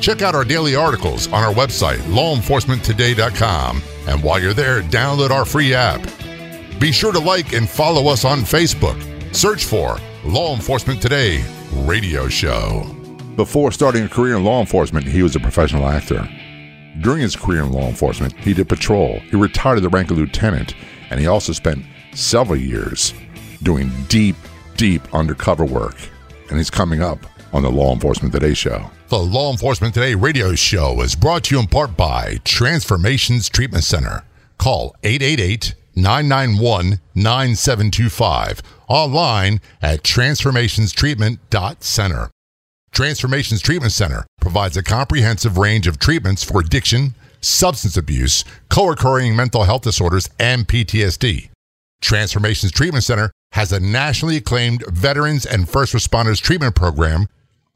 Check out our daily articles on our website, lawenforcementtoday.com. And while you're there, download our free app. Be sure to like and follow us on Facebook. Search for Law Enforcement Today Radio Show. Before starting a career in law enforcement, he was a professional actor. During his career in law enforcement, he did patrol. He retired to the rank of lieutenant, and he also spent several years doing deep, deep undercover work. And he's coming up on the Law Enforcement Today show. The Law Enforcement Today radio show is brought to you in part by Transformations Treatment Center. Call 888 991 9725. Online at transformationstreatment.center. Transformations Treatment Center provides a comprehensive range of treatments for addiction, substance abuse, co occurring mental health disorders, and PTSD. Transformations Treatment Center has a nationally acclaimed veterans and first responders treatment program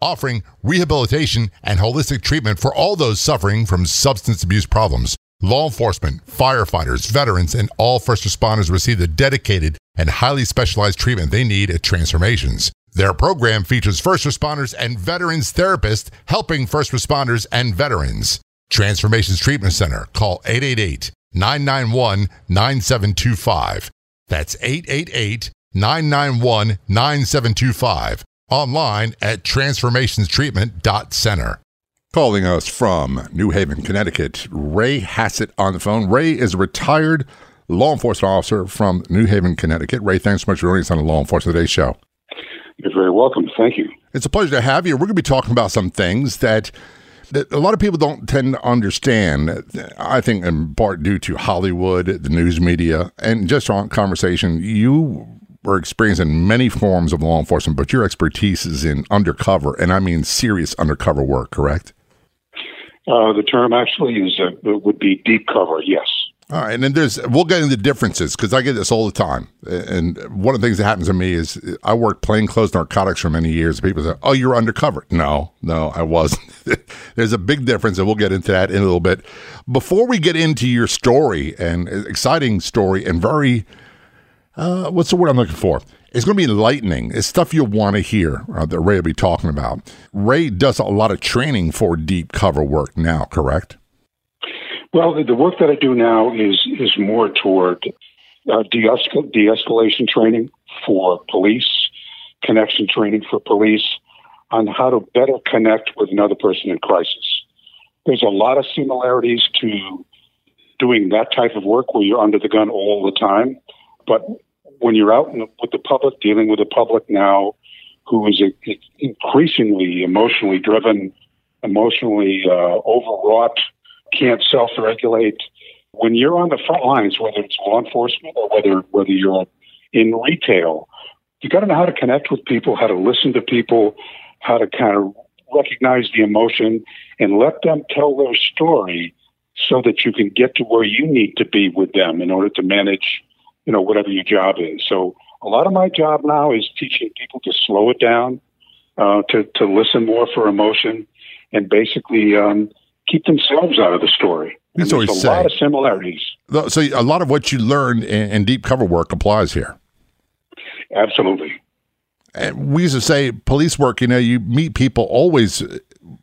offering rehabilitation and holistic treatment for all those suffering from substance abuse problems. Law enforcement, firefighters, veterans, and all first responders receive the dedicated and highly specialized treatment they need at Transformations. Their program features first responders and veterans therapists helping first responders and veterans. Transformations Treatment Center. Call 888 991 9725. That's 888 991 9725. Online at transformationstreatment.center. Calling us from New Haven, Connecticut, Ray Hassett on the phone. Ray is a retired law enforcement officer from New Haven, Connecticut. Ray, thanks so much for joining us on the Law Enforcement Today show. You're very welcome. Thank you. It's a pleasure to have you. We're going to be talking about some things that that a lot of people don't tend to understand. I think in part due to Hollywood, the news media, and just on conversation. You were in many forms of law enforcement, but your expertise is in undercover, and I mean serious undercover work. Correct? Uh, the term actually is uh, would be deep cover. Yes. All right, and then there's we'll get into differences because I get this all the time. And one of the things that happens to me is I worked plainclothes narcotics for many years. People say, "Oh, you're undercover." No, no, I wasn't. there's a big difference, and we'll get into that in a little bit. Before we get into your story and exciting story and very, uh, what's the word I'm looking for? It's going to be enlightening. It's stuff you'll want to hear uh, that Ray will be talking about. Ray does a lot of training for deep cover work now, correct? Well, the, work that I do now is is more toward uh, de escalation training for police, connection training for police on how to better connect with another person in crisis. There's a lot of similarities to doing that type of work where you're under the gun all the time, but when you're out the, with the public, dealing with the public now, who is a, increasingly emotionally driven, emotionally uh, overwrought can't self-regulate. When you're on the front lines, whether it's law enforcement or whether whether you're in retail, you got to know how to connect with people, how to listen to people, how to kind of recognize the emotion and let them tell their story so that you can get to where you need to be with them in order to manage, you know, whatever your job is. So a lot of my job now is teaching people to slow it down, uh, to to listen more for emotion, and basically um, keep themselves out of the story. That's And there's a say. lot of similarities. So a lot of what you learned in, in deep cover work applies here. Absolutely. And we used to say police work. You know, you meet people always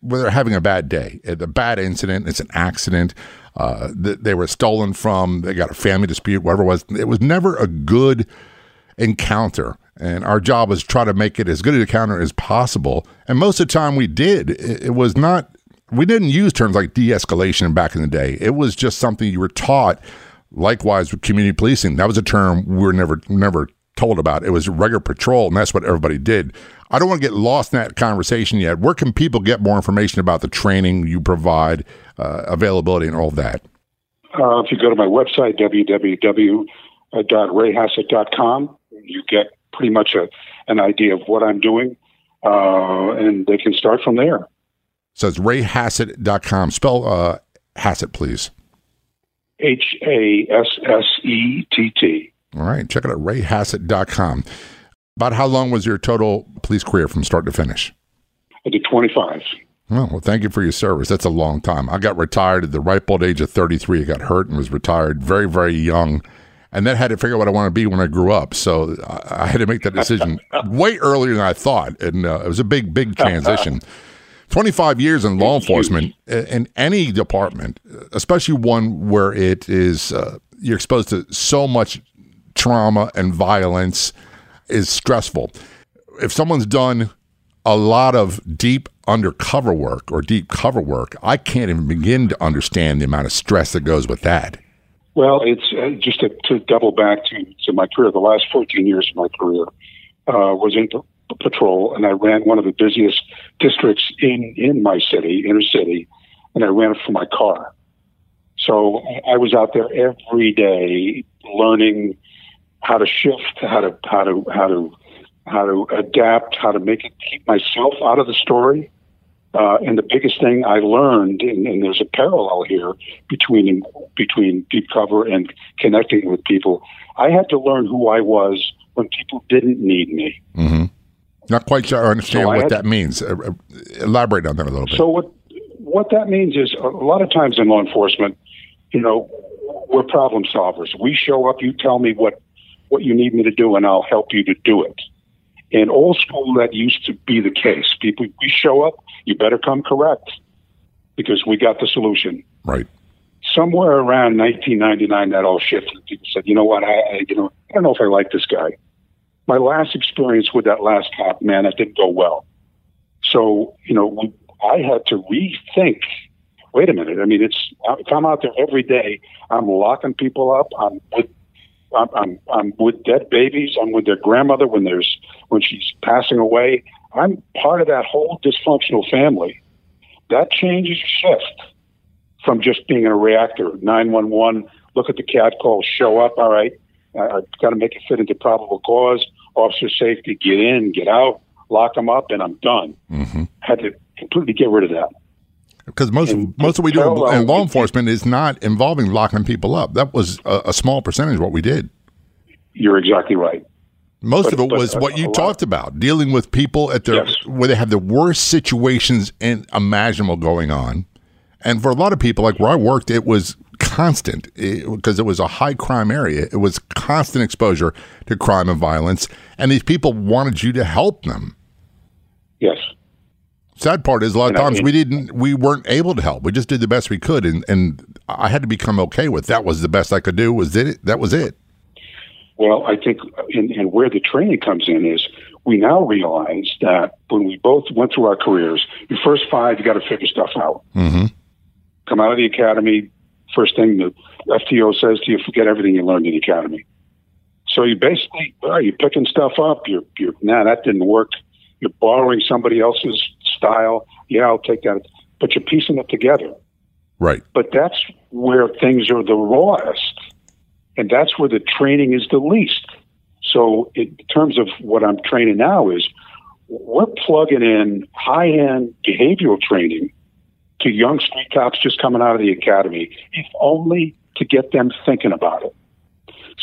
when they're having a bad day, a bad incident. It's an accident. Uh, they were stolen from. They got a family dispute. Whatever it was. It was never a good encounter. And our job was to try to make it as good an encounter as possible. And most of the time we did. It was not we didn't use terms like de-escalation back in the day. It was just something you were taught. Likewise with community policing, that was a term we were never never told about. It was regular patrol, and that's what everybody did. I don't want to get lost in that conversation yet. Where can people get more information about the training you provide, uh, availability, and all of that? Uh, if you go to my website, www.rayhassett.com, you get pretty much a, an idea of what I'm doing, uh, and they can start from there. So it's rayhassett.com. Spell uh, Hassett, please. H A S S E T T. All right. Check it out, rayhassett.com. About how long was your total police career from start to finish? I did 25. Oh, well, thank you for your service. That's a long time. I got retired at the ripe old age of 33. I got hurt and was retired very, very young. And then had to figure out what I want to be when I grew up. So I, I had to make that decision way earlier than I thought. And uh, it was a big, big transition. 25 years in law enforcement in any department, especially one where it is, uh, you're exposed to so much trauma and violence, is stressful. If someone's done a lot of deep undercover work or deep cover work, I can't even begin to understand the amount of stress that goes with that. Well, it's uh, just to, to, double back to, to my career. The last 14 years of my career uh, was in p- patrol, and I ran one of the busiest districts in in my city, inner city, and I ran it from my car. So I was out there every day learning how to shift, how to how to how to how to adapt, how to make it keep myself out of the story. Uh, and the biggest thing I learned, and, and, there's a parallel here between between deep cover and connecting with people. I had to learn who I was when people didn't need me. Mm-hmm. Not quite sure I understand so what I that means. Uh, uh, elaborate on that a little bit. So what what that means is a lot of times in law enforcement, you know, we're problem solvers. We show up, you tell me what what you need me to do, and I'll help you to do it. In old school, that used to be the case. People, we show up, you better come correct because we got the solution. Right. Somewhere around 1999, that all shifted. People said, you know what, I, I, you know, I don't know if I like this guy. My last experience with that last cop, man, it didn't go well. So, you know, we, I had to rethink. Wait a minute. I mean, it's if I'm out there every day, I'm locking people up. I'm with I'm, I'm, I'm with dead babies. I'm with their grandmother when there's when she's passing away. I'm part of that whole dysfunctional family. That changes shift from just being a reactor. Nine one one. Look at the cat call. Show up. All right. I've got to make it fit into probable cause. Officer safety. Get in. Get out. Lock them up, and I'm done. Mm-hmm. Had to completely get rid of that because most and most of what we do in law enforcement is not involving locking people up. That was a, a small percentage of what we did. You're exactly right. Most but, of it was what you talked about, dealing with people at their yes. where they have the worst situations in, imaginable going on. And for a lot of people, like where I worked, it was constant because it, it was a high crime area. It was constant exposure to crime and violence, and these people wanted you to help them. Yes. Sad part is a lot of times we didn't, we weren't able to help. We just did the best we could, and and I had to become okay with that. Was the best I could do. Was it? That was it. Well, I think, and, and where the training comes in is we now realize that when we both went through our careers, your first five, you got to figure stuff out. Mm-hmm. Come out of the academy, first thing the FTO says to you, forget everything you learned in the academy. So you basically, well, you're picking stuff up. You're, you're, nah, that didn't work. You're borrowing somebody else's style. Yeah, I'll take that. But you're piecing it together. Right. But that's where things are the rawest. And that's where the training is the least. So, in terms of what I'm training now, is we're plugging in high end behavioral training to young street cops just coming out of the academy, if only to get them thinking about it.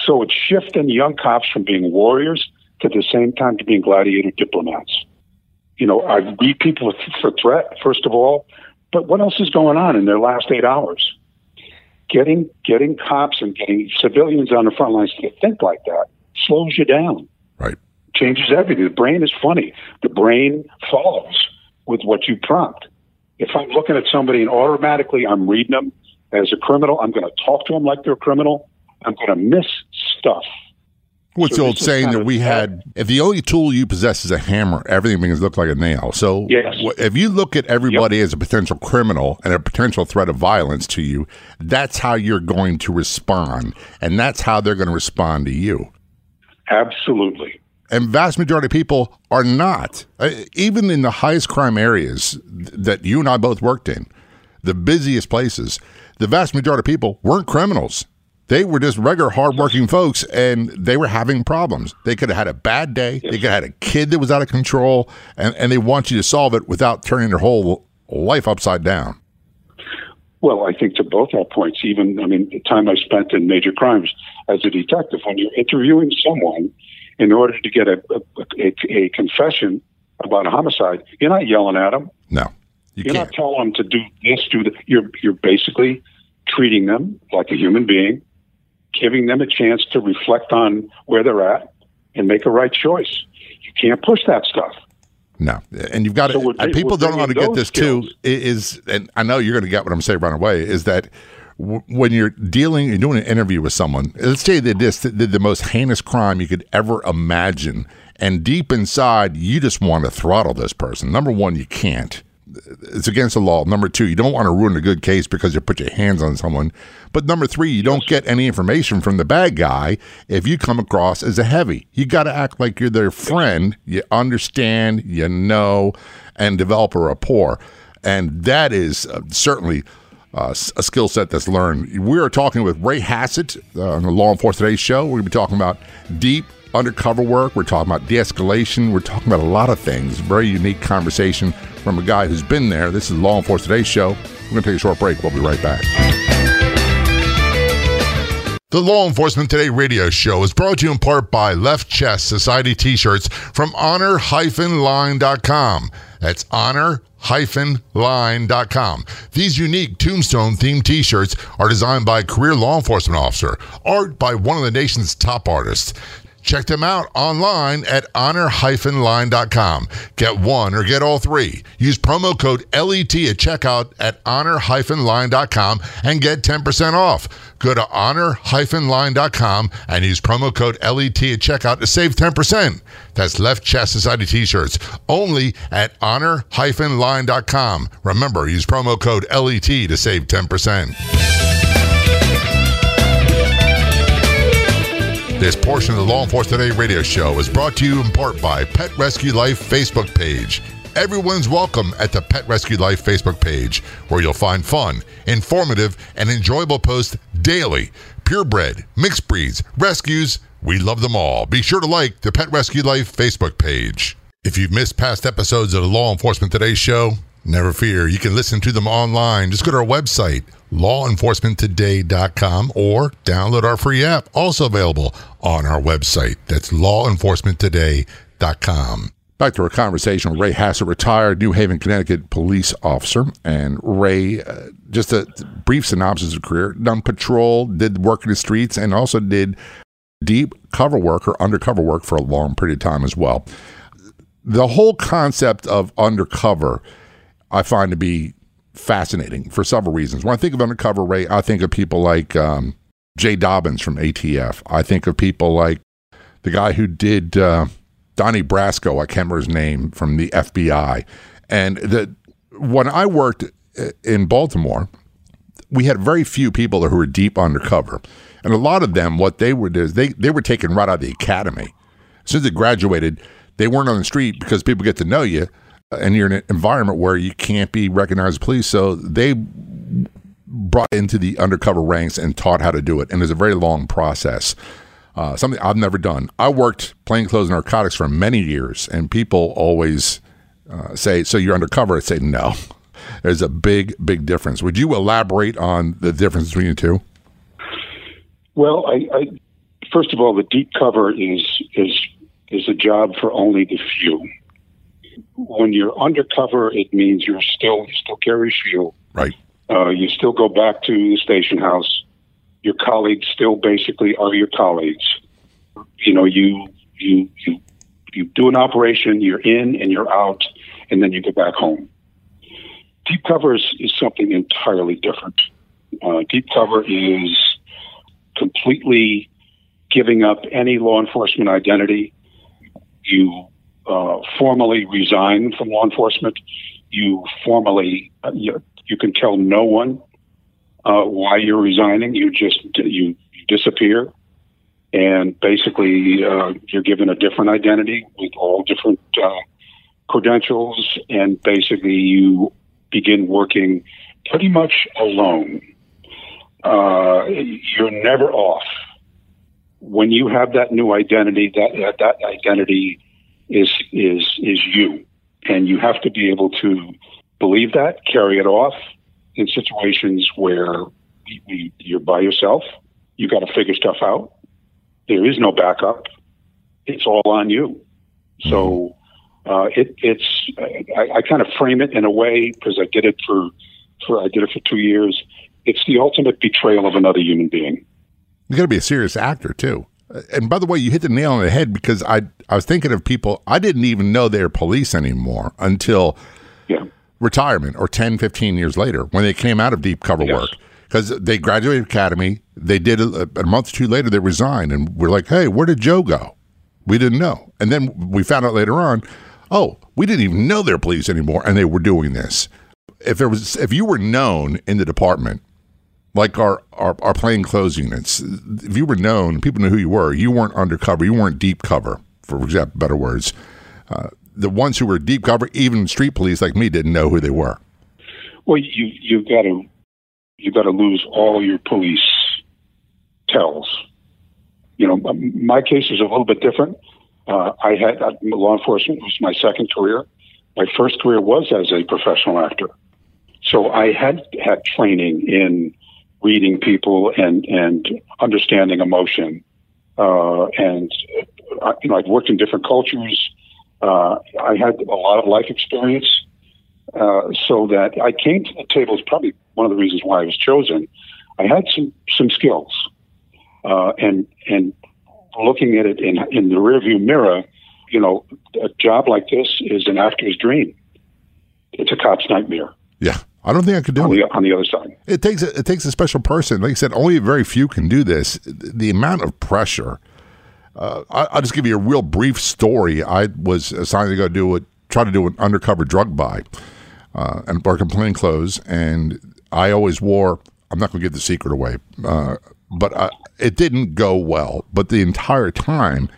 So, it's shifting young cops from being warriors to the same time to being gladiator diplomats you know, I read people for threat, first of all, but what else is going on in their last eight hours? Getting getting cops and getting civilians on the front lines to think like that slows you down. Right. Changes everything. The brain is funny. The brain follows with what you prompt. If I'm looking at somebody and automatically I'm reading them as a criminal, I'm going to talk to them like they're a criminal. I'm going to miss stuff What's so the old saying that we had? If the only tool you possess is a hammer, everything begins to look like a nail. So, yes. if you look at everybody yep. as a potential criminal and a potential threat of violence to you, that's how you're going to respond, and that's how they're going to respond to you. Absolutely. And vast majority of people are not, uh, even in the highest crime areas that you and I both worked in, the busiest places. The vast majority of people weren't criminals they were just regular hardworking folks and they were having problems. They could have had a bad day. They could have had a kid that was out of control and, and they want you to solve it without turning their whole life upside down. Well, I think to both our points, even, I mean, the time I spent in major crimes as a detective, when you're interviewing someone in order to get a, a, a, a confession about a homicide, you're not yelling at them. No. You are not telling them to do this, do that. You're, you're basically treating them like a human being, giving them a chance to reflect on where they're at and make a right choice. You can't push that stuff. No, and you've got so to. people don't want to get this skills. too. Is and I know you're going to get what I'm saying right away. Is that w- when you're dealing, you're doing an interview with someone. Let's say they just did the most heinous crime you could ever imagine, and deep inside, you just want to throttle this person. Number one, you can't it's against the law. Number two, you don't want to ruin a good case because you put your hands on someone. But number three, you don't get any information from the bad guy if you come across as a heavy. You got to act like you're their friend. You understand, you know, and develop a rapport. And that is uh, certainly uh, a skill set that's learned. We are talking with Ray Hassett uh, on the Law Enforcement Today show. We're going to be talking about deep undercover work. We're talking about de escalation. We're talking about a lot of things. Very unique conversation from a guy who's been there. This is Law Enforcement Today show. We're going to take a short break. We'll be right back. The Law Enforcement Today radio show is brought to you in part by Left Chest Society t shirts from honor-line.com. That's honor-line.com. These unique tombstone themed t shirts are designed by a career law enforcement officer, art by one of the nation's top artists. Check them out online at honor-line.com. Get one or get all three. Use promo code LET at checkout at honor-line.com and get 10% off. Go to honor-line.com and use promo code LET at checkout to save 10%. That's Left Chest Society t-shirts only at honor-line.com. Remember, use promo code LET to save 10%. This portion of the Law Enforcement Today radio show is brought to you in part by Pet Rescue Life Facebook page. Everyone's welcome at the Pet Rescue Life Facebook page, where you'll find fun, informative, and enjoyable posts daily. Purebred, mixed breeds, rescues, we love them all. Be sure to like the Pet Rescue Life Facebook page. If you've missed past episodes of the Law Enforcement Today show, never fear. You can listen to them online. Just go to our website, lawenforcementtoday.com or download our free app, also available on our website. That's lawenforcementtoday.com. Back to our conversation with Ray Hassett, retired New Haven, Connecticut police officer. And Ray, uh, just a brief synopsis of career, done patrol, did work in the streets, and also did deep cover work or undercover work for a long period of time as well. The whole concept of undercover, I find to be fascinating for several reasons. When I think of undercover Ray, I think of people like um, Jay Dobyns from ATF. I think of people like the guy who did uh, Donnie Brasco. I can't remember his name from the FBI. And the when I worked uh, in Baltimore, we had very few people who were deep undercover, and a lot of them, what they would do is they they were taken right out of the academy. As soon as they graduated, they weren't on the street because people get to know you and you're in an environment where you can't be recognized as police. So they brought into the undercover ranks and taught how to do it. And it's a very long process. Uh, something I've never done. I worked plainclothes narcotics for many years, and people always uh, say, "So you're undercover?" I say, "No." There's a big, big difference. Would you elaborate on the difference between the two? Well, I, I first of all, the deep cover is is is a job for only the few when you're undercover, it means you're still you still carry shield. Right. Uh, you still go back to the station house. Your colleagues still basically are your colleagues. You know, you you you you do an operation, you're in and you're out, and then you go back home. Deep cover is, is something entirely different. Uh, deep cover is completely giving up any law enforcement identity. You uh, formally resign from law enforcement. You formally uh, you, you can tell no one uh, why you're resigning. You just you, you disappear, and basically uh, you're given a different identity with all different uh, credentials, and basically you begin working pretty much alone. You're never off. When you have that new identity, that that identity is is is you, and you have to be able to believe that, carry it off, in situations where you're by yourself. You got to figure stuff out. There is no backup. It's all on you. So uh, it, it's I, I kind of frame it in a way because I did it for for I did it for two years. It's the ultimate betrayal of another human being. You got to be a serious actor too. And by the way, you hit the nail on the head because I I was thinking of people I didn't even know they were police anymore until yeah. retirement or 10, 15 years later when they came out of deep cover Yes. work because they graduated academy. They did a, a month or two later. They resigned, and we're like, "Hey, where did Joe go?" We didn't know, and then we found out later on. Oh, we didn't even know they're police anymore, and they were doing this. If there was, if you were known in the department, like our our, our plain clothes units, if you were known, people knew who you were. You weren't undercover. You weren't deep cover, for example, better words. Uh, the ones who were deep cover, even street police like me, didn't know who they were. Well, you you've got to you've got to lose all your police tells. You know, my case is a little bit different. Uh, I had uh, law enforcement was my second career. My first career was as a professional actor, so I had had training in reading people and and understanding emotion. Uh, and uh, you know, I've worked in different cultures. Uh, I had a lot of life experience uh, so that I came to the table is probably one of the reasons why I was chosen. I had some some skills, uh, and and looking at it in in the rearview mirror, you know, a job like this is an actor's dream. It's a cop's nightmare Yeah, I don't think I could on do it. the on the other side. It takes a, it takes a special person. Like I said, only very few can do this. The amount of pressure. Uh, I, I'll just give you a real brief story. I was assigned to go do it, try to do an undercover drug buy, uh, and work in plain clothes. And I always wore. I'm not going to give the secret away, uh, but I, it didn't go well. But the entire time,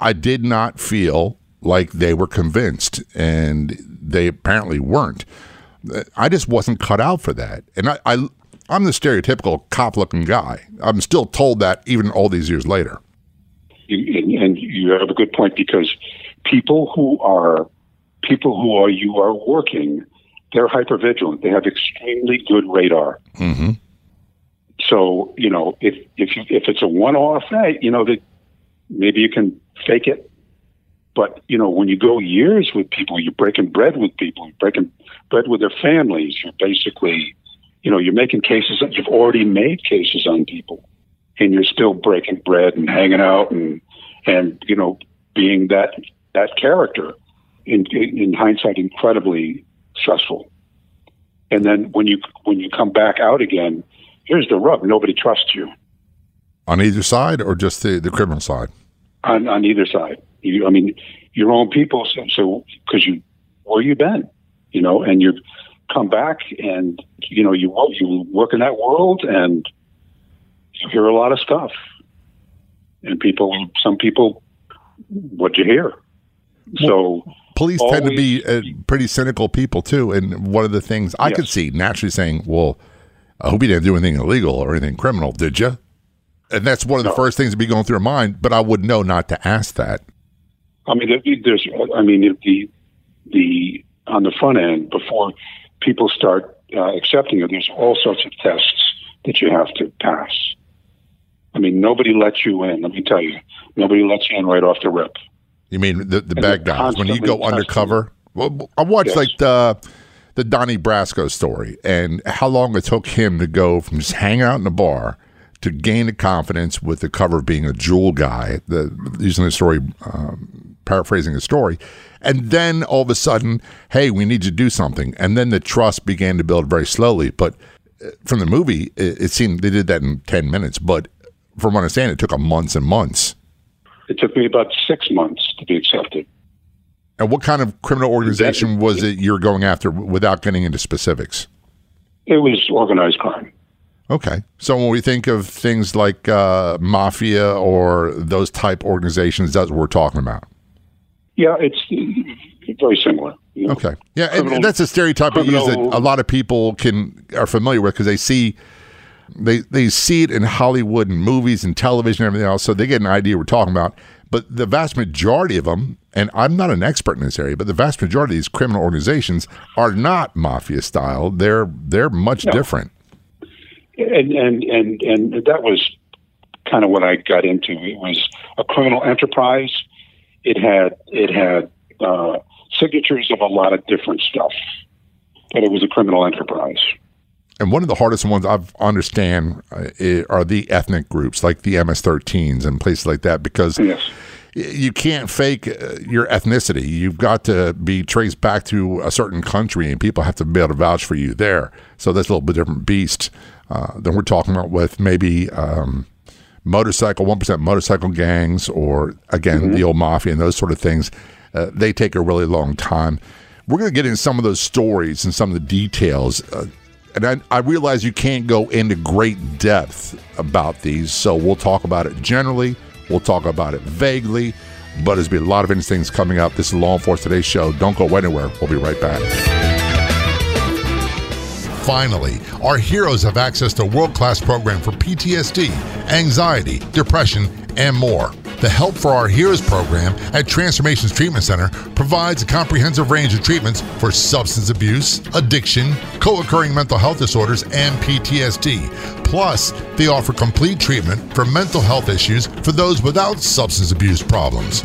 I did not feel like they were convinced, and they apparently weren't. I just wasn't cut out for that. And I, I I'm the stereotypical cop looking guy. I'm still told that even all these years later. You, and, and you have a good point because people who are people who are you are working, they're hyper vigilant. They have extremely good radar. Mm-hmm. So you know, if if you, if it's a one-off, hey, you know that maybe you can fake it. But you know, when you go years with people, you're breaking bread with people, you're breaking bread with their families. You're basically, you know, you're making cases that you've already made cases on people, and you're still breaking bread and hanging out and and you know being that that character. In in hindsight, incredibly stressful. And then when you when you come back out again, here's the rub: nobody trusts you On either side or just the, the criminal side? on on either side. You, I mean, your own people. So, so because you where you been, you know, and you've come back and you know you you work in that world and you hear a lot of stuff, and people. Some people, what'd you hear? So Police tend to be uh, pretty cynical people too. And one of the things I could see naturally saying, well, I hope you didn't do anything illegal or anything criminal, did you? And that's one of the No. first things to be going through your mind. But I would know not to ask that. I mean, there- there's, I mean, the the on the front end before people start uh, accepting it, there's all sorts of tests that you have to pass. I mean, nobody lets you in. Let me tell you, nobody lets you in right off the rip. You mean the, the bad guys when you go constantly undercover? Well, I watched Yes. like the the Donnie Brasco story and how long it took him to go from just hanging out in the bar to gain the confidence with the cover of being a jewel guy. The using the story, um, paraphrasing the story, and then all of a sudden, hey, we need to do something, and then the trust began to build very slowly. But uh, from the movie, it, it seemed they did that in ten minutes, but from what I understand, it took them months and months. It took me about six months to be accepted. And what kind of criminal organization was it you're going after without getting into specifics? It was organized crime. Okay. So when we think of things like uh, mafia or those type organizations, that's what we're talking about. Yeah, it's very similar. you know. Okay. Yeah, and that's a stereotype we use that a lot of people can are familiar with because they see they they see it in Hollywood and movies and television and everything else, so they get an idea we're talking about. But the vast majority of them, and I'm not an expert in this area, but the vast majority of these criminal organizations are not mafia style. They're they're much no. different. And and and and that was kind of what I got into. It was a criminal enterprise. It had it had uh, signatures of a lot of different stuff, but it was a criminal enterprise. And one of the hardest ones I understand uh, are the ethnic groups, like the MS-13s and places like that, because yes. you can't fake uh, your ethnicity. You've got to be traced back to a certain country, and people have to be able to vouch for you there. So that's a little bit different beast uh, than we're talking about with maybe um, motorcycle, one percent motorcycle gangs, or again mm-hmm. the old mafia and those sort of things. Uh, they take a really long time. We're going to get into some of those stories and some of the details. Uh, and I, I, realize you can't go into great depth about these, so we'll talk about it generally. We'll talk about it vaguely, but there's been a lot of interesting things coming up. This is Law Enforcement Today show. Don't go anywhere. We'll be right back. Finally, our heroes have access to world-class program for PTSD, anxiety, depression, and more. The Help for Our Heroes program at Transformations Treatment Center provides a comprehensive range of treatments for substance abuse, addiction, co occurring mental health disorders, and PTSD. Plus, they offer complete treatment for mental health issues for those without substance abuse problems.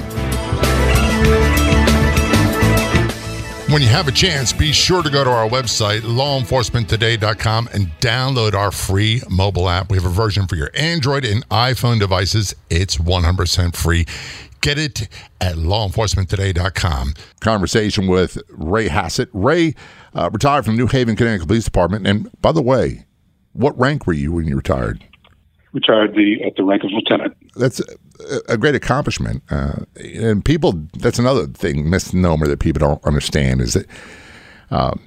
When you have a chance, be sure to go to our website, lawenforcementtoday.com, and download our free mobile app. We have a version for your Android and iPhone devices. It's 100% free. Get it at lawenforcementtoday.com. Conversation with Ray Hassett. Ray uh, retired from New Haven, Connecticut Police Department. And by the way, what rank were you when you retired? Retired the, at the rank of lieutenant. That's a great accomplishment. Uh, and people, that's another thing, misnomer that people don't understand is that, um,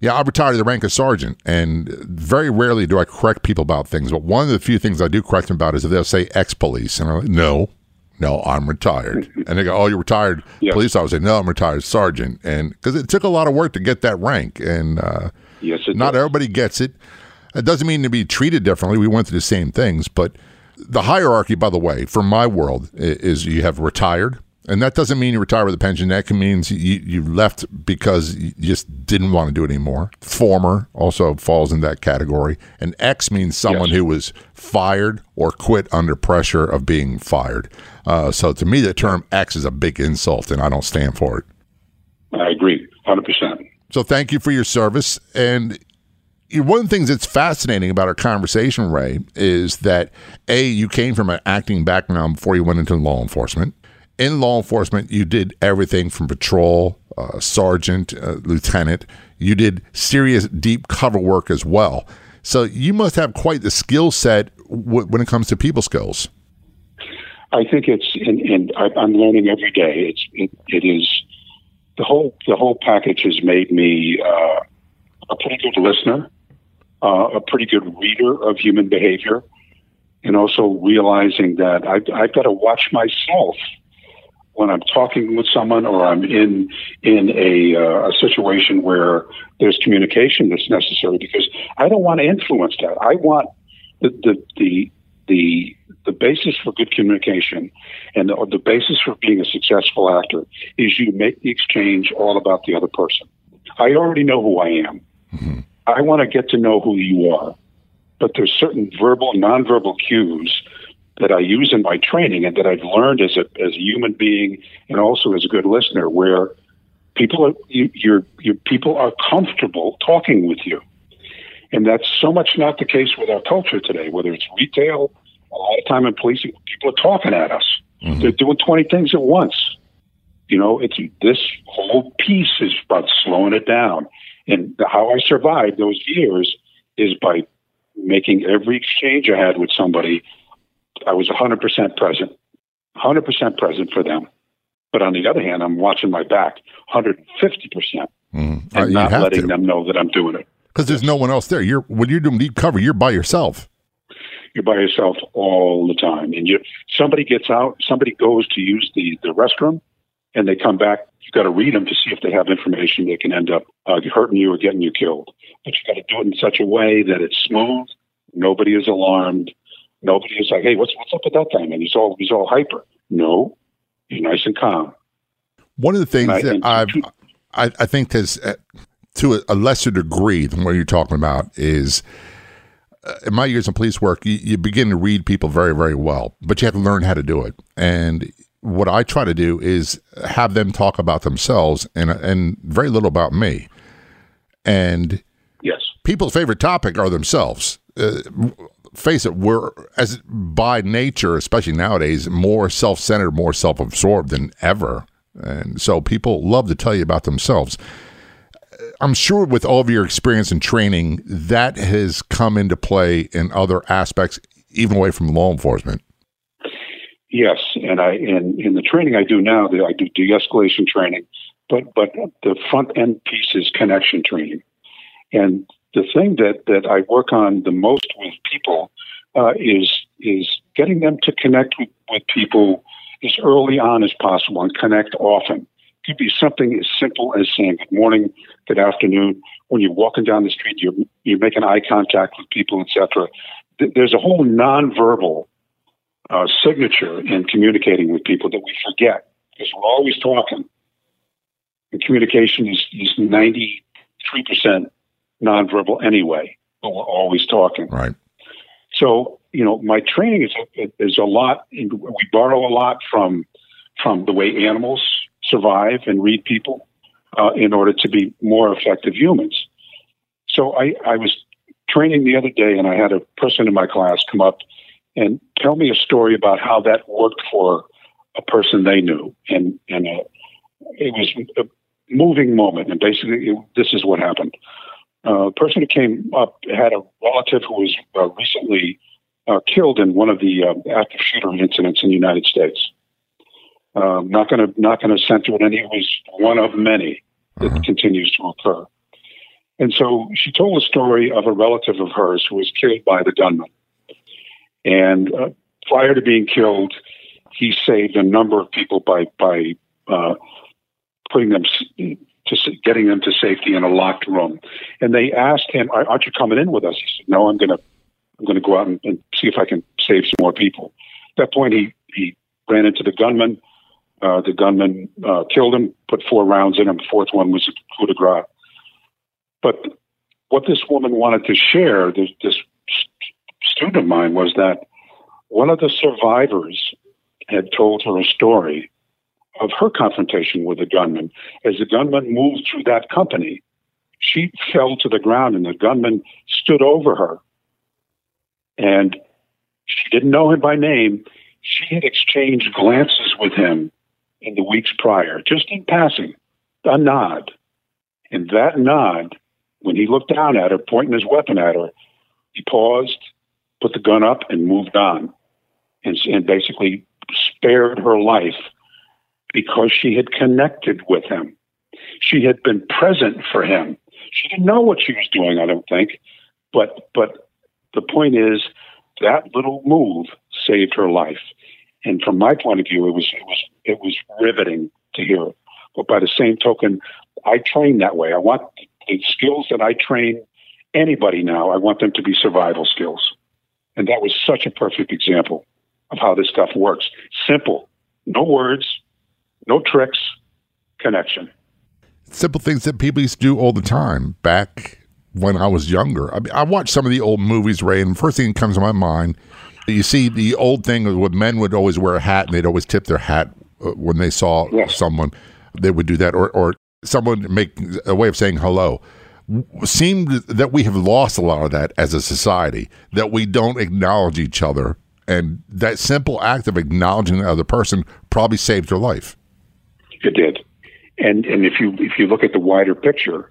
yeah, I retired to the rank of sergeant, and very rarely do I correct people about things. But one of the few things I do correct them about is if they'll say ex police, and I'm like, no, no, I'm retired. and they go, oh, you're retired yes. police officer. No, I'm retired sergeant. And because it took a lot of work to get that rank, and uh, yes, not does. everybody gets it. It doesn't mean to be treated differently. We went through the same things, but the hierarchy, by the way, from my world, is you have retired, and that doesn't mean you retire with a pension. That means you, you left because you just didn't want to do it anymore. Former also falls in that category. And X means someone yes. who was fired or quit under pressure of being fired. Uh, so to me, the term X is a big insult, and I don't stand for it. I agree, 100%. So thank you for your service. And one of the things that's fascinating about our conversation, Ray, is that A, you came from an acting background before you went into law enforcement. In law enforcement, you did everything from patrol, uh, sergeant, uh, lieutenant. You did serious, deep cover work as well. So you must have quite the skill set w- when it comes to people skills. I think it's, and, and I'm learning every day. It's, it, it is the whole the whole package has made me uh, a pretty good listener uh, a pretty good reader of human behavior, and also realizing that I've, I've got to watch myself when I'm talking with someone or I'm in in a, uh, a situation where there's communication that's necessary because I don't want to influence that. I want the the the the, the basis for good communication and the, the basis for being a successful actor is you make the exchange all about the other person. I already know who I am. Mm-hmm. I want to get to know who you are. But there's certain verbal, nonverbal cues that I use in my training and that I've learned as a as a human being and also as a good listener, where people are you, you're, you people are comfortable talking with you, and that's so much not the case with our culture today. Whether it's retail, a lot of time in policing, people are talking at us. Mm-hmm. They're doing twenty things at once, You know, it's this whole piece is about slowing it down. And how I survived those years is by making every exchange I had with somebody, I was 100% present, 100% present for them. But on the other hand, I'm watching my back 150% mm. and uh, not letting to. them know that I'm doing it. Because there's no one else there. You're when you're doing deep cover, you're by yourself. You're by yourself all the time, and you somebody gets out, somebody goes to use the the restroom, and they come back. you've got to read them to see if they have information that can end up uh, hurting you or getting you killed. But you've got to do it in such a way that it's smooth. Nobody is alarmed. Nobody is like, "Hey, what's what's up with that guy?" And he's all he's all hyper. No, he's nice and calm. One of the things I, that I've I, I think has uh, to a, lesser degree than what you're talking about is uh, in my years in police work, you, you, begin to read people very, very well, but you have to learn how to do it. And what I try to do is have them talk about themselves and and very little about me. And yes, people's favorite topic are themselves. Uh, face it, we're as by nature, especially nowadays, more self-centered, more self-absorbed than ever, and so people love to tell you about themselves. I'm sure with all of your experience and training, that has come into play in other aspects, even away from law enforcement. Yes, and I in in the training I do now, I do de-escalation training, but but the front end piece is connection training, and the thing that that I work on the most with people uh, is is getting them to connect with, with people as early on as possible and connect often It could be something as simple as saying good morning, good afternoon. When you're walking down the street, you're you're making eye contact with people, etc. There's a whole nonverbal uh, signature in communicating with people that we forget because we're always talking. And communication is is 93 percent nonverbal anyway, but we're always talking. Right. So you know, my training is is a lot. We borrow a lot from from the way animals survive and read people uh, in order to be more effective humans. So I, I was training the other day, and I had a person in my class come up and tell me a story about how that worked for a person they knew, and and uh, it was a moving moment. And basically, it, this is what happened. Uh, a person who came up had a relative who was uh, recently uh, killed in one of the uh, active shooter incidents in the United States. Um, not going to not going to center it and It was one of many that uh-huh. continues to occur. And so she told a story of a relative of hers who was killed by the gunman. And uh, prior to being killed, he saved a number of people by by uh, putting them to getting them to safety in a locked room. And they asked him, "Aren't you coming in with us?" He said, "No, I'm to I'm to go out and, and see if I can save some more people." At that point, he he ran into the gunman uh, the gunman uh, killed him, put four rounds in him. The fourth one was a coup de grace. But what this woman wanted to share, this, this student of mine, was that one of the survivors had told her a story of her confrontation with the gunman. As the gunman moved through that company, she fell to the ground and the gunman stood over her. And she didn't know him by name. She had exchanged glances with him in the weeks prior, just in passing, a nod. And that nod, when he looked down at her, pointing his weapon at her, he paused, put the gun up, and moved on, and, and basically spared her life because she had connected with him. She had been present for him. She didn't know what she was doing, I don't think, but but the point is that little move saved her life. And from my point of view, it was it was it was riveting to hear. But by the same token, I train that way. I want the skills that I train anybody now. I want them to be survival skills, and that was such a perfect example of how this stuff works. Simple, no words, no tricks, connection. Simple things that people used to do all the time back when I was younger. I mean, I watched some of the old movies, Ray, and the first thing that comes to my mind you see the old thing with men would always wear a hat and they'd always tip their hat uh, when they saw yes. someone. They would do that, or or someone make a way of saying hello. Seemed that we have lost a lot of that as a society. That we don't acknowledge each other, and that simple act of acknowledging the other person probably saved their life. It did. And and if you if you look at the wider picture,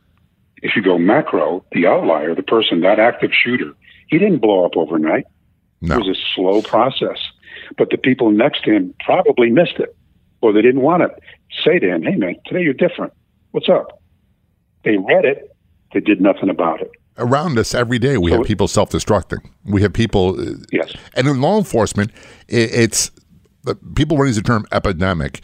if you go macro, the outlier, the person, that active shooter, he didn't blow up overnight. No. It was a slow process. But the people next to him probably missed it, or they didn't want to say to him, "Hey man, today you're different. What's up?" They read it, they did nothing about it. Around us every day, we so, have people self-destructing. We have people, uh, yes, and in law enforcement, it's people use the term epidemic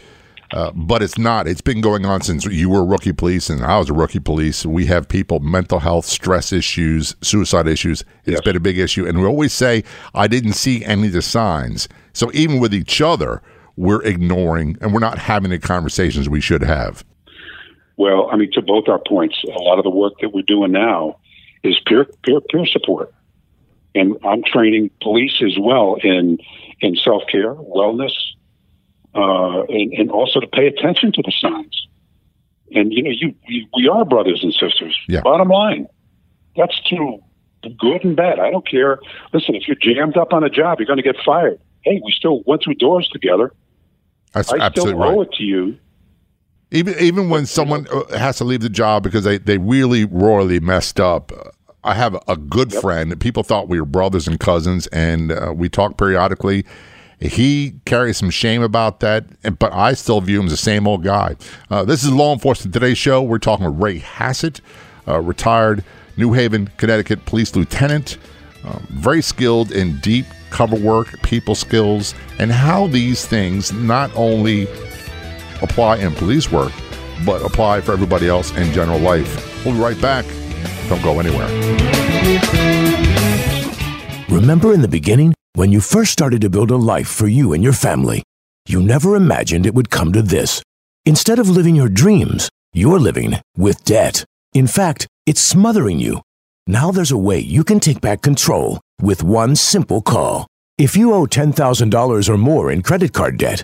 uh, but it's not. It's been going on since you were rookie police and I was a rookie police. We have people, mental health, stress issues, suicide issues. It's yes. been a big issue. And we always say, I didn't see any of the signs. So even with each other, we're ignoring and we're not having the conversations we should have. Well, I mean, to both our points, a lot of the work that we're doing now is peer peer peer support, and I'm training police as well in in self care, wellness, uh, and, and, also to pay attention to the signs. And you know, you, you we are brothers and sisters. Yeah. Bottom line, that's true, good and bad. I don't care. Listen, if you're jammed up on a job, you're going to get fired. Hey, we still went through doors together. That's I still owe right. it to you. Even even when someone uh, has to leave the job because they, they really royally messed up. I have a good yep. friend. People thought we were brothers and cousins, and uh, we talk periodically. He carries some shame about that, but I still view him as the same old guy. Uh, this is Law Enforcement Today's show. We're talking with Ray Hassett, uh, retired New Haven, Connecticut police lieutenant, um, very skilled in deep cover work, people skills, and how these things not only apply in police work, but apply for everybody else in general life. We'll be right back. Don't go anywhere. Remember in the beginning? When you first started to build a life for you and your family, you never imagined it would come to this. Instead of living your dreams, you're living with debt. In fact, it's smothering you. Now there's a way you can take back control with one simple call. If you owe $10,000 or more in credit card debt,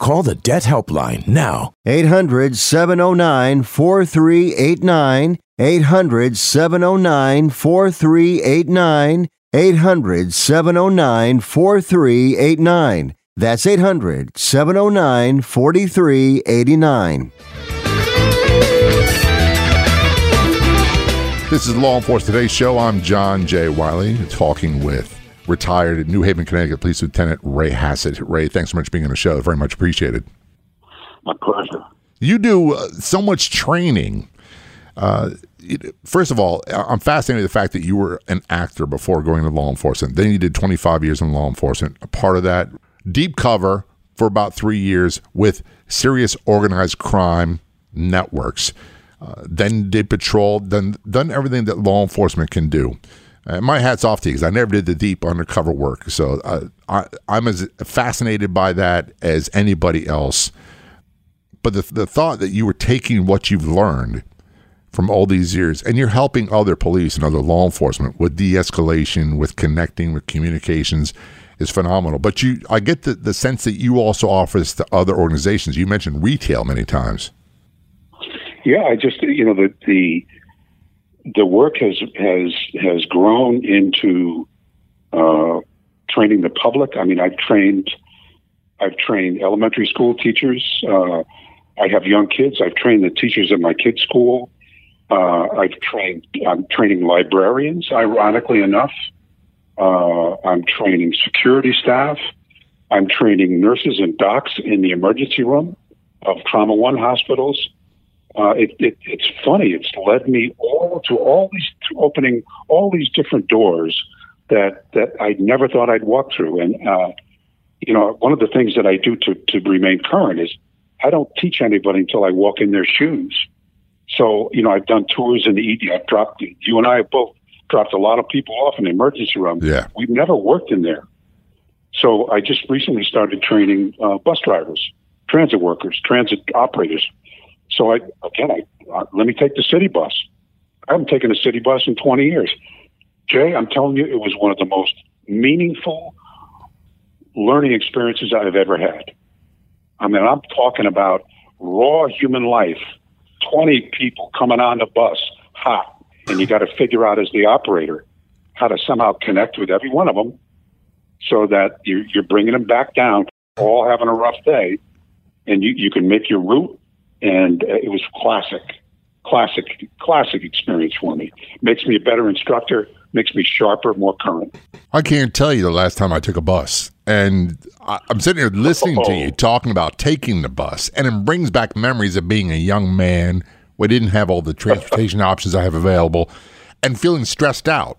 Call the Debt Helpline now. 800 709 4389. 800 709 4389. 800 709 4389. That's 800 709 4389. This is Law Enforcement Today's show. I'm John J. Wiley, talking with retired New Haven, Connecticut Police Lieutenant Ray Hassett. Ray, thanks so much for being on the show. Very much appreciated. My pleasure. You do uh, so much training. Uh, first of all, I'm fascinated with the fact that you were an actor before going to law enforcement. Then you did 25 years in law enforcement. A part of that, deep cover for about three years with serious organized crime networks. Uh, then did patrol, then done everything that law enforcement can do. Uh, my hat's off to you because I never did the deep undercover work. So uh, I, I'm as fascinated by that as anybody else. But the, the thought that you were taking what you've learned from all these years and you're helping other police and other law enforcement with de escalation, with connecting, with communications is phenomenal. But you, I get the, the sense that you also offer this to other organizations. You mentioned retail many times. Yeah, I just you know the the the work has has has grown into uh, training the public. I mean, I've trained I've trained elementary school teachers. Uh, I have young kids. I've trained the teachers at my kids' school. Uh, I've trained. I'm training librarians. Ironically enough, uh, I'm training security staff. I'm training nurses and docs in the emergency room of Trauma One hospitals uh, it, it, it's funny. It's led me all to all these to opening all these different doors that that I never thought I'd walk through. And uh, you know, one of the things that I do to to remain current is I don't teach anybody until I walk in their shoes. So you know, I've done tours in the ED. I've dropped you and I have both dropped a lot of people off in the emergency room. Yeah, we've never worked in there. So I just recently started training uh, bus drivers, transit workers, transit operators so I again, I uh, let me take the city bus. I haven't taken a city bus in 20 years. Jay, I'm telling you, it was one of the most meaningful learning experiences I've ever had. I mean, I'm talking about raw human life. 20 people coming on the bus, hot, and you got to figure out as the operator how to somehow connect with every one of them so that you're, bringing them back down, all having a rough day, and you, you can make your route. And uh, it was classic, classic, classic experience for me. Makes me a better instructor, makes me sharper, more current. I can't tell you the last time I took a bus. And I, am sitting here listening oh. to you talking about taking the bus, and it brings back memories of being a young man. We didn't have all the transportation options I have available and feeling stressed out.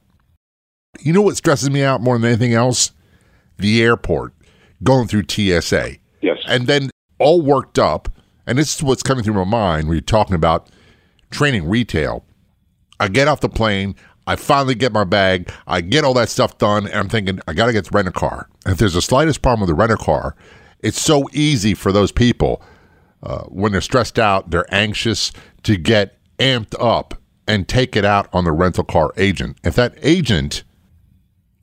You know what stresses me out more than anything else? The airport, going through TSA. Yes. And then all worked up, and this is what's coming through my mind when you're talking about training retail. I get off the plane, I finally get my bag, I get all that stuff done, and I'm thinking, I got to get the rent a car. And if there's the slightest problem with the rent a car, it's so easy for those people uh, when they're stressed out, they're anxious to get amped up and take it out on the rental car agent. If that agent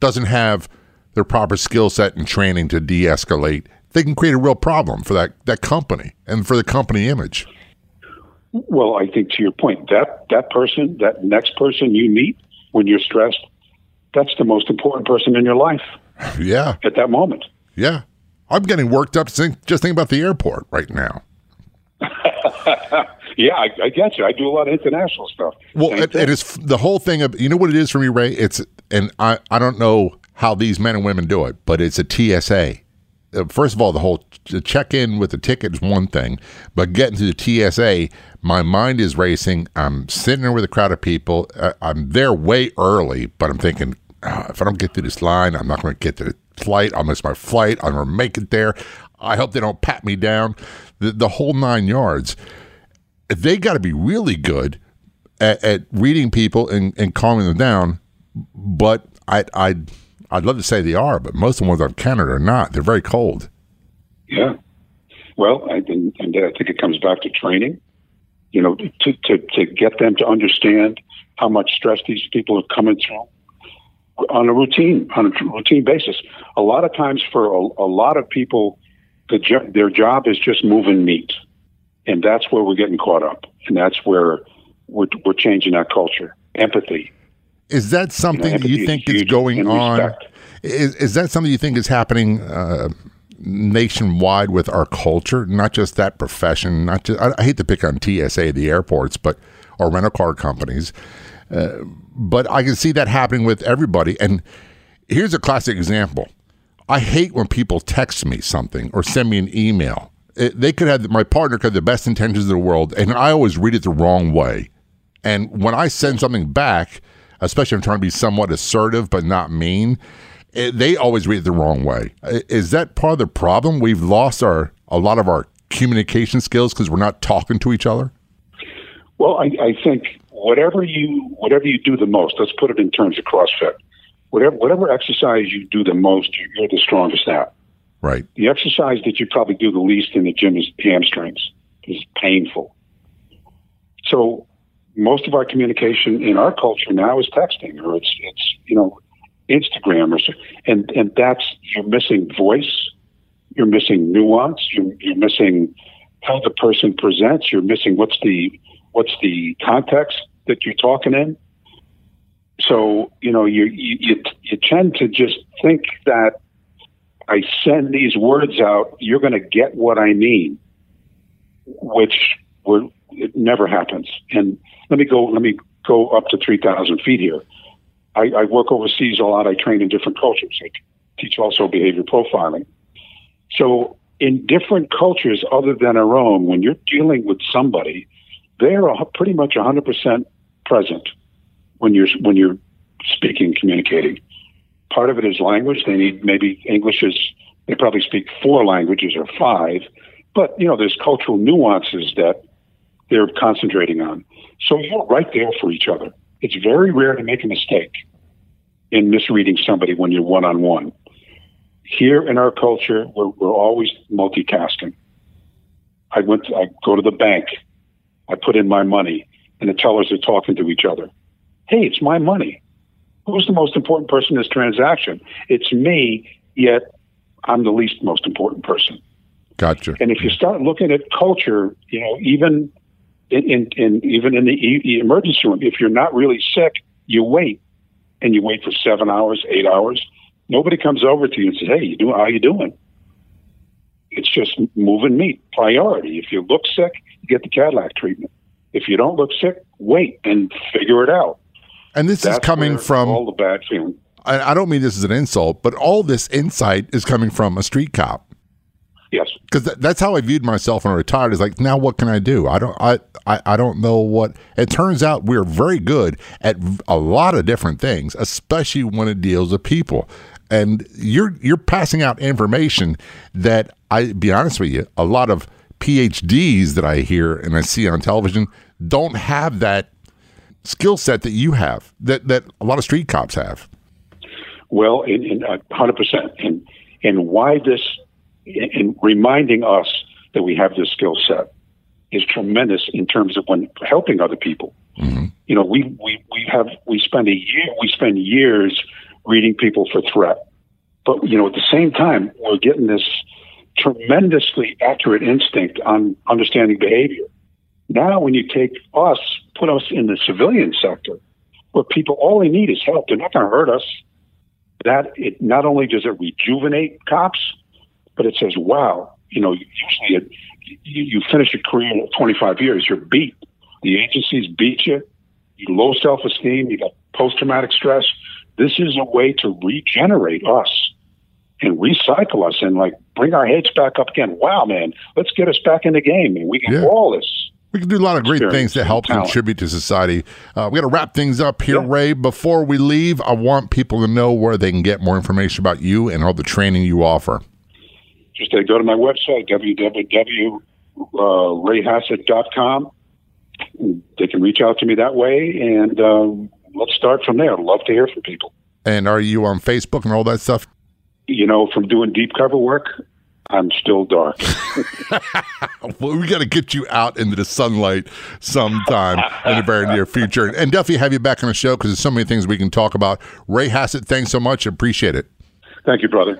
doesn't have their proper skill set and training to de escalate, they can create a real problem for that, that company and for the company image. Well, I think to your point, that that person, that next person you meet when you're stressed, that's the most important person in your life. Yeah. At that moment. Yeah. I'm getting worked up think, just thinking about the airport right now. yeah, I, I, get you. I do a lot of international stuff. Well, it, it is the whole thing of you know what it is for me, Ray. It's and I I don't know how these men and women do it, but it's a TSA. Uh, first of all, the whole check in with the ticket is one thing, but getting to the TSA, my mind is racing. I'm sitting there with a crowd of people. Uh, I'm there way early, but I'm thinking, oh, if I don't get through this line, I'm not going to get to the flight. I'll miss my flight. I'm going to make it there. I hope they don't pat me down. The, the whole nine yards. They got to be really good at, at reading people and, and calming them down. But I, I I'd love to say they are, but most of the ones I've counted are not. They're very cold. Yeah. Well, I, and, and I think it comes back to training. You know, to, to, to get them to understand how much stress these people are coming through on a routine on a routine basis. A lot of times, for a, a lot of people, the jo- their job is just moving meat, and that's where we're getting caught up, and that's where we're we're changing our culture. Empathy, is that something you, know, you think is, is going on? Is, is that something you think is happening uh, nationwide with our culture? Not just that profession. Not just. I, I, hate to pick on TSA, the airports, but or rental car companies. Uh, but I can see that happening with everybody. And here's a classic example. I hate when people text me something or send me an email. It, they could have my partner could have the best intentions in the world, and I always read it the wrong way. And when I send something back, especially if I'm trying to be somewhat assertive but not mean, it, they always read it the wrong way. Is that part of the problem? We've lost our a lot of our communication skills because we're not talking to each other. Well, I, I think whatever you whatever you do the most, let's put it in terms of CrossFit. Whatever whatever exercise you do the most, you're the strongest at. Right. The exercise that you probably do the least in the gym is hamstrings. It's painful. So most of our communication in our culture now is texting or it's it's you know Instagram or and and that's you're missing voice, you're missing nuance, you're you're missing how the person presents, you're missing what's the what's the context that you're talking in. So you know you you you tend to just think that I send these words out, you're going to get what I mean, which we're, it never happens. And let me go. Let me go up to three thousand feet here. I, I, work overseas a lot. I train in different cultures. I teach also behavior profiling. So in different cultures other than our own, when you're dealing with somebody, they're pretty much 100% present when you're when you're speaking, communicating. Part of it is language. They need maybe English is they probably speak four languages or five, but you know there's cultural nuances that they're concentrating on. So you're right there for each other. It's very rare to make a mistake in misreading somebody when you're one on one. Here in our culture, we're, we're always multitasking. I went. To, I go to the bank. I put in my money, and the tellers are talking to each other. Hey, it's my money. Who's the most important person in this transaction? It's me, yet I'm the least most important person. Gotcha. And if you start looking at culture, you know, even in, in, in even in the e- emergency room, if you're not really sick, you wait, and you wait for seven hours, eight hours. Nobody comes over to you and says, "Hey, you doing? How you doing?" It's just moving meat priority. If you look sick, you get the Cadillac treatment. If you don't look sick, wait and figure it out. And this That's is coming from. all the bad feeling. I, I don't mean this as an insult, but all this insight is coming from a street cop. Yes. because th- that's how I viewed myself when I retired. Is like, now what can I do? I don't, I, I, I don't know what. It turns out we're very good at a lot of different things, especially when it deals with people. And you're you're passing out information that I be honest with you, a lot of PhDs that I hear and I see on television don't have that skill set that you have that that a lot of street cops have. Well, in, in uh, 100%. And, and why this, in reminding us that we have this skill set is tremendous in terms of when helping other people. Mm-hmm. You know, we, we, we have, we spend a year, we spend years reading people for threat. But, you know, at the same time, we're getting this tremendously accurate instinct on understanding behavior. Now, when you take us, put us in the civilian sector, where people, all they need is help. They're not going to hurt us that it not only does it rejuvenate cops, but it says, wow, you know, usually it, you, you finish your career of 25 years, you're beat. The agencies beat you. You low self esteem. You got post traumatic stress. This is a way to regenerate us and recycle us and like bring our heads back up again. Wow, man, let's get us back in the game and we can Yeah. do all this. We can do a lot of great things to help contribute to society. Uh, we got to wrap things up here, Yeah. Ray. Before we leave, I want people to know where they can get more information about you and all the training you offer. Just uh, go to my website, www.rayhassett.com. They can reach out to me that way, and um, let's start from there. Love to hear from people. And are you on Facebook and all that stuff? You know, from doing deep cover work, I'm still dark. Well, we got to get you out into the sunlight sometime in the very near future, and definitely have you back on the show because there's so many things we can talk about. Ray Hassett, thanks so much. Appreciate it. Thank you, brother.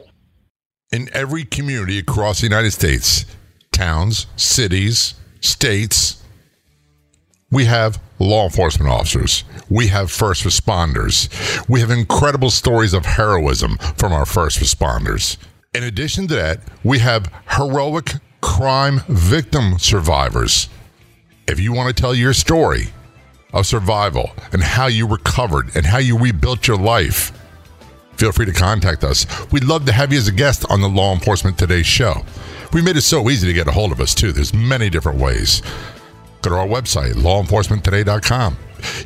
In every community across the United States, towns, cities, states, we have law enforcement officers. We have first responders. We have incredible stories of heroism from our first responders. In addition to that, we have heroic crime victim survivors. If you want to tell your story of survival and how you recovered and how you rebuilt your life, feel free to contact us. We'd love to have you as a guest on the Law Enforcement Today show. We made it so easy to get a hold of us, too. There's many different ways. Go to our website, lawenforcementtoday.com.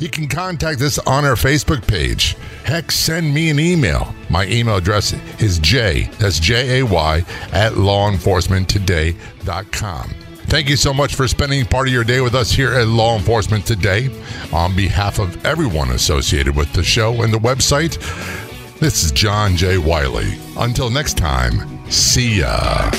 You can contact us on our Facebook page. Heck, send me an email. My email address is J, that's J A Y, at lawenforcementtoday.com. Thank you so much for spending part of your day with us here at Law Enforcement Today. On behalf of everyone associated with the show and the website, this is John J. Wiley. Until next time, see ya.